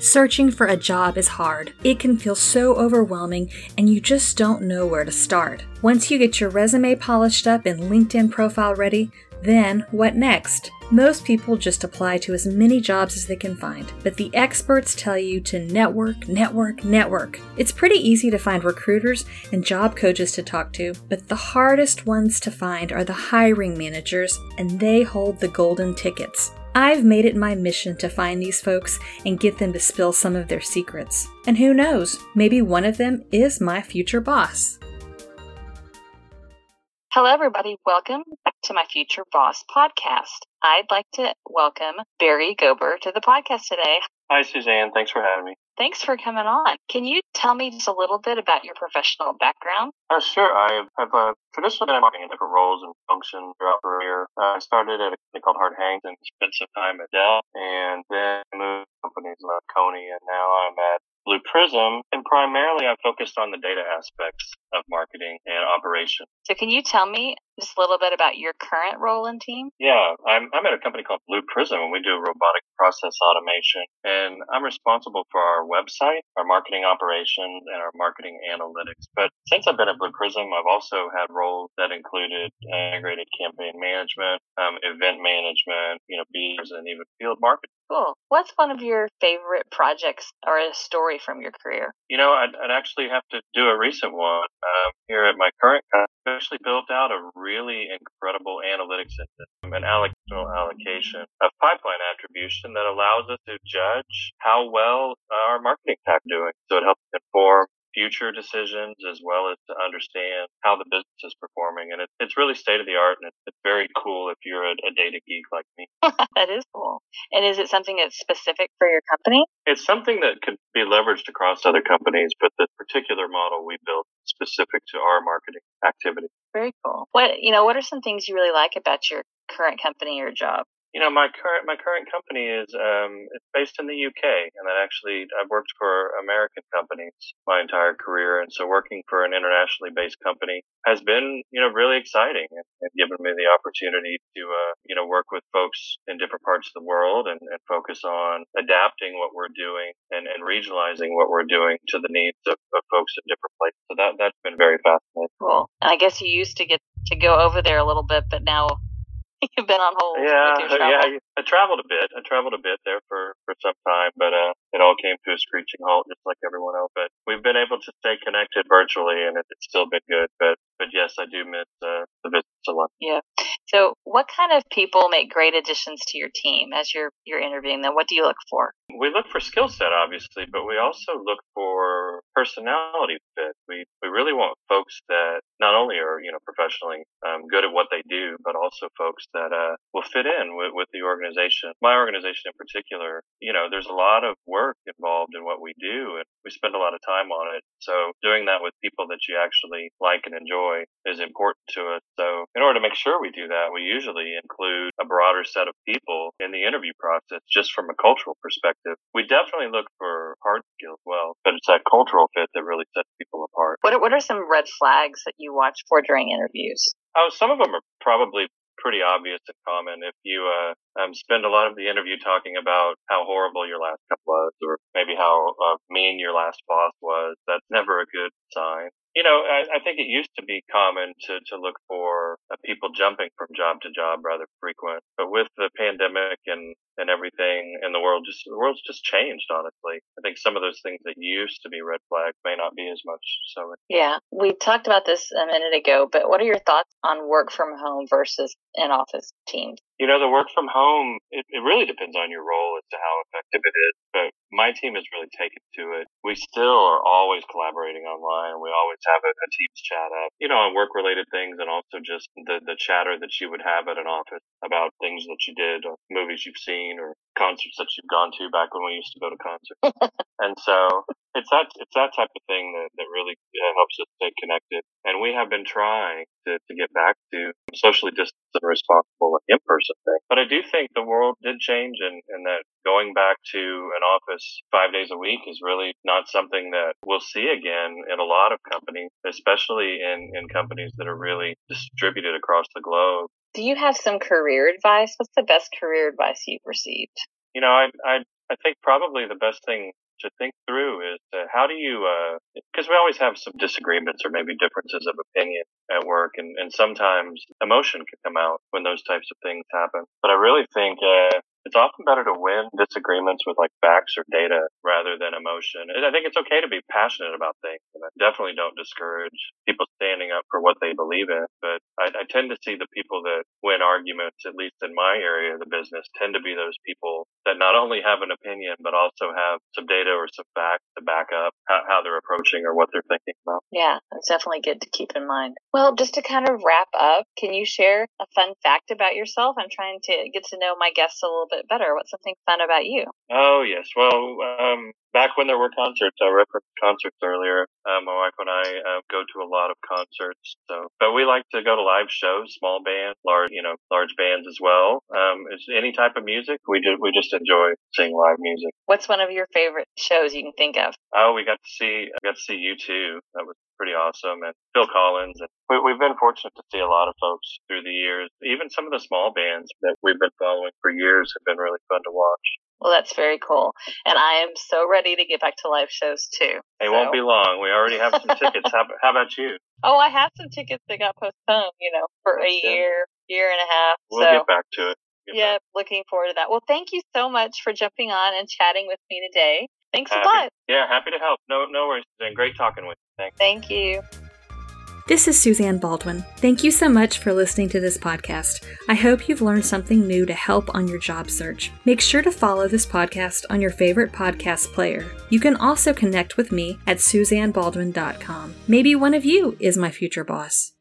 Searching for a job is hard. It can feel so overwhelming and you just don't know where to start. Once you get your resume polished up and LinkedIn profile ready, then what next? Most people just apply to as many jobs as they can find, but the experts tell you to network, network, network. It's pretty easy to find recruiters and job coaches to talk to, but the hardest ones to find are the hiring managers, and they hold the golden tickets. I've made it my mission to find these folks and get them to spill some of their secrets. And who knows, maybe one of them is my future boss. Hello, everybody. Welcome back to my Future Boss podcast. I'd like to welcome Barry Gober to the podcast today. Hi, Suzanne. Thanks for having me. Thanks for coming on. Can you tell me just a little bit about your professional background? Uh, sure. I have uh, traditionally been working in different roles and functions throughout my career. Uh, I started at a company called Harte Hanks and spent some time at Dell, and then moved to companies like Coney, and now I'm at Blue Prism, and primarily I'm focused on the data aspects of marketing and operation. So, can you tell me just a little bit about your current role and team? Yeah, I'm, I'm at a company called Blue Prism, and we do robotic process automation. And I'm responsible for our website, our marketing operations, and our marketing analytics. But since I've been at Blue Prism, I've also had roles that included integrated campaign management, um, event management, you know, beers, and even field marketing. Cool. What's one of your favorite projects or a story from your career? You know, I'd, I'd actually have to do a recent one um, here at my current company. Actually built out a really incredible analytics system, an allocational allocation of pipeline attribution that allows us to judge how well our marketing staff doing. So it helps inform future decisions as well as to understand how the business is performing. And it, it's really state of the art and it's, it's very cool if you're a, a data geek like me. that is cool. And is it something that's specific for your company? It's something that could be leveraged across other companies, but the particular model we built specific to our marketing activity. Very cool. What, you know, what are some things you really like about your current company or job? You know, my current my current company is um, it's based in the UK, and that actually I've worked for American companies my entire career, and so working for an internationally based company has been you know really exciting and, and given me the opportunity to uh, you know work with folks in different parts of the world and, and focus on adapting what we're doing and, and regionalizing what we're doing to the needs of, of folks in different places. So that that's been very fascinating. Cool. And I guess you used to get to go over there a little bit, but now You've been on hold. Yeah, yeah. I traveled a bit. I traveled a bit there for for some time, but uh, it all came to a screeching halt, just like everyone else. But we've been able to stay connected virtually, and it, it's still been good. But but yes, I do miss uh, the visits a lot. Yeah. So, what kind of people make great additions to your team as you're you're interviewing them? What do you look for? We look for skill set, obviously, but we also look for personality fit. We we really want folks that not only are you know professionally um, good at what they do, but also folks that uh, will fit in with, with the organization. My organization in particular, you know, there's a lot of work involved in what we do, and we spend a lot of time on it. So doing that with people that you actually like and enjoy is important to us. So in order to make sure we do that, we usually include a broader set of people in the interview process, just from a cultural perspective. We definitely look for hard skills well, but it's that cultural fit that really sets people apart. What are, what are some red flags that you watch for during interviews? Oh, some of them are probably pretty obvious and common. If you uh, um, spend a lot of the interview talking about how horrible your last job was, or maybe how uh, mean your last boss was, that's never a good sign. You know, I, I think it used to be common to, to look for uh, people jumping from job to job rather frequent. But with the pandemic and, and everything in the world, just the world's just changed, honestly. I think some of those things that used to be red flags may not be as much so. Yeah. We talked about this a minute ago, but what are your thoughts on work from home versus in office teams? You know, the work from home, it, it really depends on your role as to how effective it is. But my team has really taken to it. We still are always collaborating online. And we always have a, a Teams chat up, you know, on work related things and also just the, the chatter that you would have at an office about things that you did or movies you've seen or concerts that you've gone to back when we used to go to concerts. and so it's that it's that type of thing that, that really uh, helps us stay connected. And we have been trying to, to get back to socially distant and responsible in person thing. But I do think the world did change and, and that going back to an office five days a week is really not something that we'll see again in a lot of companies, especially in, in companies that are really distributed across the globe. Do you have some career advice? What's the best career advice you've received? You know, I, I I think probably the best thing to think through is uh, how do you, because we always have some disagreements or maybe differences of opinion at work, and, and sometimes emotion can come out when those types of things happen. But I really think uh, it's often better to win disagreements with like facts or data rather than emotion. And I think it's okay to be passionate about things. And I definitely don't discourage people standing up for what they believe in. But I, I tend to see the people that win arguments, at least in my area of the business, tend to be those people that not only have an opinion, but also have some data or some facts to back up how, how they're approaching or what they're thinking about. Yeah, that's definitely good to keep in mind. Well, just to kind of wrap up, can you share a fun fact about yourself? I'm trying to get to know my guests a little bit better. What's something fun about you? Oh yes, well, um, back when there were concerts, I referenced concerts earlier. Uh, my wife and I uh, go to a lot of concerts, so but we like to go to live shows, small bands, large, you know, large bands as well. Um, it's any type of music. We just we just enjoy seeing live music. What's one of your favorite shows you can think of? Oh, we got to see I got to see U2. That was pretty awesome, and Phil Collins. And we, we've been fortunate to see a lot of folks through the years. Even some of the small bands that we've been following for years have been really fun to watch. Well, that's very cool. And I am so ready to get back to live shows too. It so. won't be long. We already have some tickets. How, how, about you? Oh, I have some tickets that got postponed, you know, for a year, year and a half. We'll so. get back to it. Get yeah, back. looking forward to that. Well, thank you so much for jumping on and chatting with me today. Thanks happy, a lot. Yeah, happy to help. No, no worries. It's been great talking with you. Thanks. Thank you. This is Suzanne Baldwin. Thank you so much for listening to this podcast. I hope you've learned something new to help on your job search. Make sure to follow this podcast on your favorite podcast player. You can also connect with me at suzannebaldwin.com. Maybe one of you is my future boss.